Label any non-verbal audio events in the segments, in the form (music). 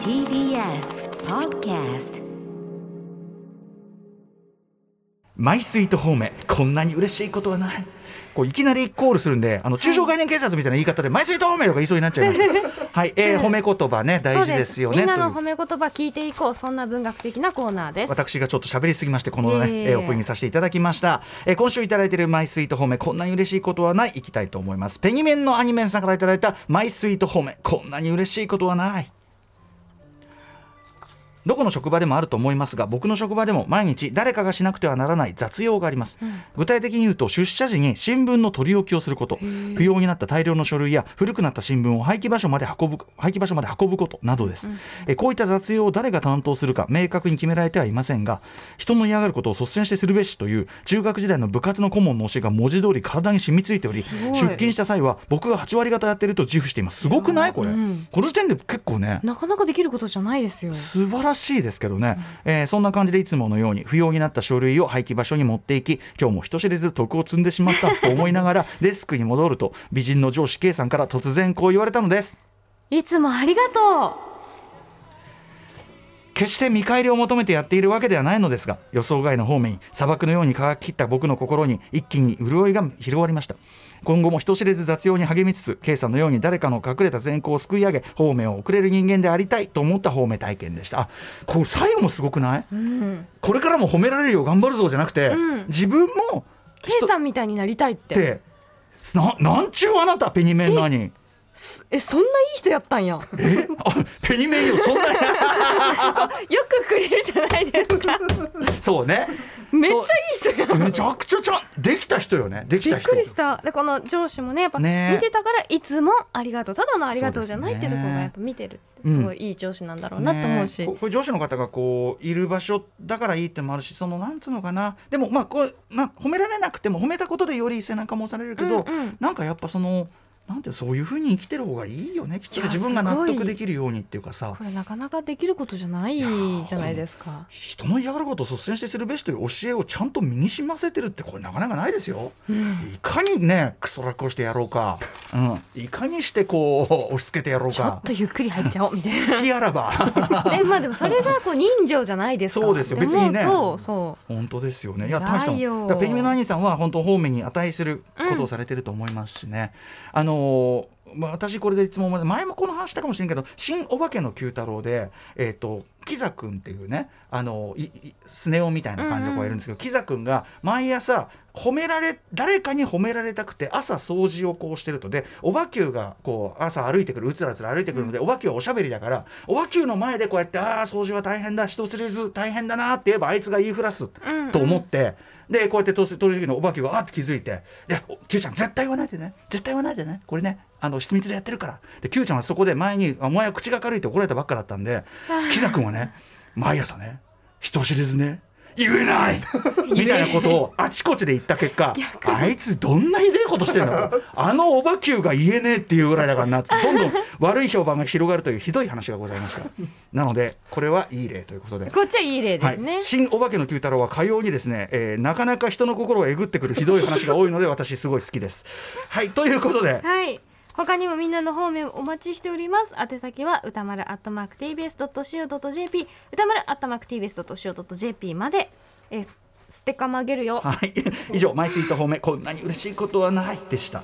TBS Podcast マイスイートホームこんなに嬉しいことはない。こういきなりコールするんであの中小概念警察みたいな言い方で、マイスイートホームとか言いそうになっちゃいました (laughs) はい、えー、褒め言葉ね大事ですよね。みんなの褒め言葉聞いていこう。そんな文学的なコーナーです。私がちょっと喋りすぎましてこのね、いえーオープニングさせていただきました、えー今週いただいているマイスイート褒めこんなに嬉しいことはない。いきたいと思います。ペニメンのアニメンさんからいただいたマイスイート褒めこんなに嬉しいことはないどこの職場でもあると思いますが僕の職場でも毎日誰かがしなくてはならない雑用があります、具体的に言うと出社時に新聞の取り置きをすること。不要になった大量の書類や古くなった新聞を廃棄場所まで運ぶ廃棄場所まで運ぶことなどです、えこういった雑用を誰が担当するか明確に決められてはいませんが人の嫌がることを率先してするべしという中学時代の部活の顧問の教えが文字通り体に染みついており出勤した際は僕が8割方やってると自負しています。すごくない？これ、うんこの時点で結構ね。なかなかできることじゃないですよ。素晴らしいですけどね、えーそんな感じでいつものように不要になった書類を廃棄場所に持っていき今日も人知れず徳を積んでしまったと思いながら (laughs) デスクに戻ると美人の上司 K さんから突然こう言われたのです。いつもありがと決して見返りを求めてやっているわけではないのですが予想外の方面に砂漠のように乾ききった僕の心に一気に潤いが広がりました。今後も人知れず雑用に励みつつ K さんのように誰かの隠れた善行をすくい上げ方面を送れる人間でありたいと思った方面体験でした。あこれ最後もすごくない、ううん。これからも褒められるよ頑張るぞじゃなくて、うん。自分も K さんみたいになりたいって。ってななんちゅうあなたペニメンなに。すえそんないい人やったんや。よえ？(laughs) あペニメンよそんなに？(laughs) くくれるじゃないですか。そうね。めっちゃいい人やめちゃくちゃちゃんできた人よね。できびた人っくりした。でこの上司もねやっぱね。見てたからいつもありがとうただのありがとうじゃないってところがやっぱ見てるすごいいい上司なんだろうなと思うし、ね。ここれ上司の方がこういる場所だからいいってのもあるしそのなんつうのかな。でもまあこうな褒められなくても褒めたことでより背中も押されるけど、うんうん。なんかやっぱそのなんてそういうふうに生きてる方がいいよね。きっと自分が納得できるようにっていうかさ。これなかなかできることじゃないじゃないですか人の嫌がることを率先してするべしという教えをちゃんと身にしませてるってこれなかなかないですよ。いかにねクソ楽をしてやろうか、うん、いかにしてこう押し付けてやろうちょっかとゆっくり入っちゃおうみたい好きあらば。な (laughs) でまあでもそれがこう人情じゃないですか。そうですよ。別にね。そう本当ですよね。いや偉大したペニメの兄さんは本当方面に値することをされてると思いますしね、あのーまあ、私これでいつも前もこの話したかもしれんけど「新お化けの九太郎で」えー、とキザ君っていうねあのいいスネ夫みたいな感じの子がいるんですけど、キザ君が毎朝褒められ誰かに褒められたくて朝掃除をこうしてると。でおばきゅうがこう朝歩いてくるうつらうつら歩いてくるので、おばきゅうはおしゃべりだからおばきゅうの前でこうやって「ああ掃除は大変だ人知れず大変だな」って言えばあいつが言いふらすうんと思って、でこうやって通す通る時のおばきゅうがあって気づいて「でお Q ちゃん絶対言わないでね。絶対言わないでね。これねあの秘密でやってるから」で Q ちゃんはそこで前に「お前は口が軽い」って怒られたばっかだったんで (laughs) キザ君はね毎朝ね人知れずね言えない (laughs) みたいなことをあちこちで言った結果あいつどんなひでえことしてんだと。あのおばきゅうが言えねえっていうぐらいだからなどんどん悪い評判が広がるというひどい話がございました。なのでこれはいい例ということで。こっちはいい例ではい。すね、、新お化けの九太郎はかようにですね、えーなかなか人の心をえぐってくるひどい話が多いので私すごい好きです。はい。ということで、はい。他にもみんなの方面お待ちしております。宛先は歌丸アットマーク tbs.co.jp 歌丸アットマーク tbs.co.jp までえーステッカーもあげるよ。はい、以上マイスイート方面こんなに嬉しいことはないでした。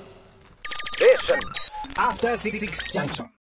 After Six Junction.